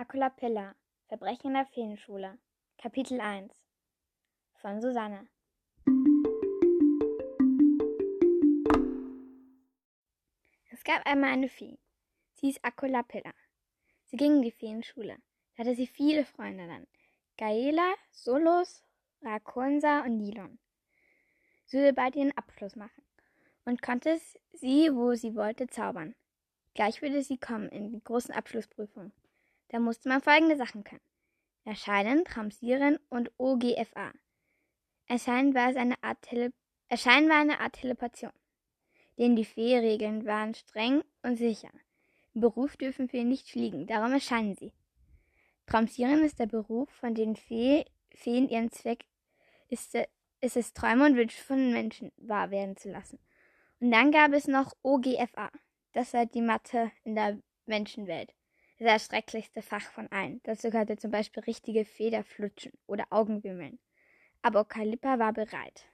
Akolapilla Verbrechen in der Feenschule Kapitel 1 von Susanne Es gab einmal eine Fee. Sie hieß Akolapilla. Sie ging in die Feenschule. Da hatte sie viele Freunde dann. Gaela, Solos, Rakonsa und Nilon. Sie würde bald ihren Abschluss machen und konnte sie, wo sie wollte, zaubern. Gleich würde sie kommen in die großen Abschlussprüfungen. Da musste man folgende Sachen können. Erscheinen, Tramsieren und OGFA. Erscheinen war, es eine Art Tele Erscheinen war eine Art Telepation. Denn die Fee-Regeln waren streng und sicher. Im Beruf dürfen Feen nicht fliegen, darum erscheinen sie. Tramsieren ist der Beruf, von dem Fee, Feen ihren Zweck ist, ist es, Träume und Wünsche von Menschen wahr werden zu lassen. Und dann gab es noch OGFA. Das war die Mathe in der Menschenwelt das schrecklichste Fach von allen. Dazu gehörte zum Beispiel richtige Federflutschen oder Augenwimmeln. Aber Okalippa war bereit.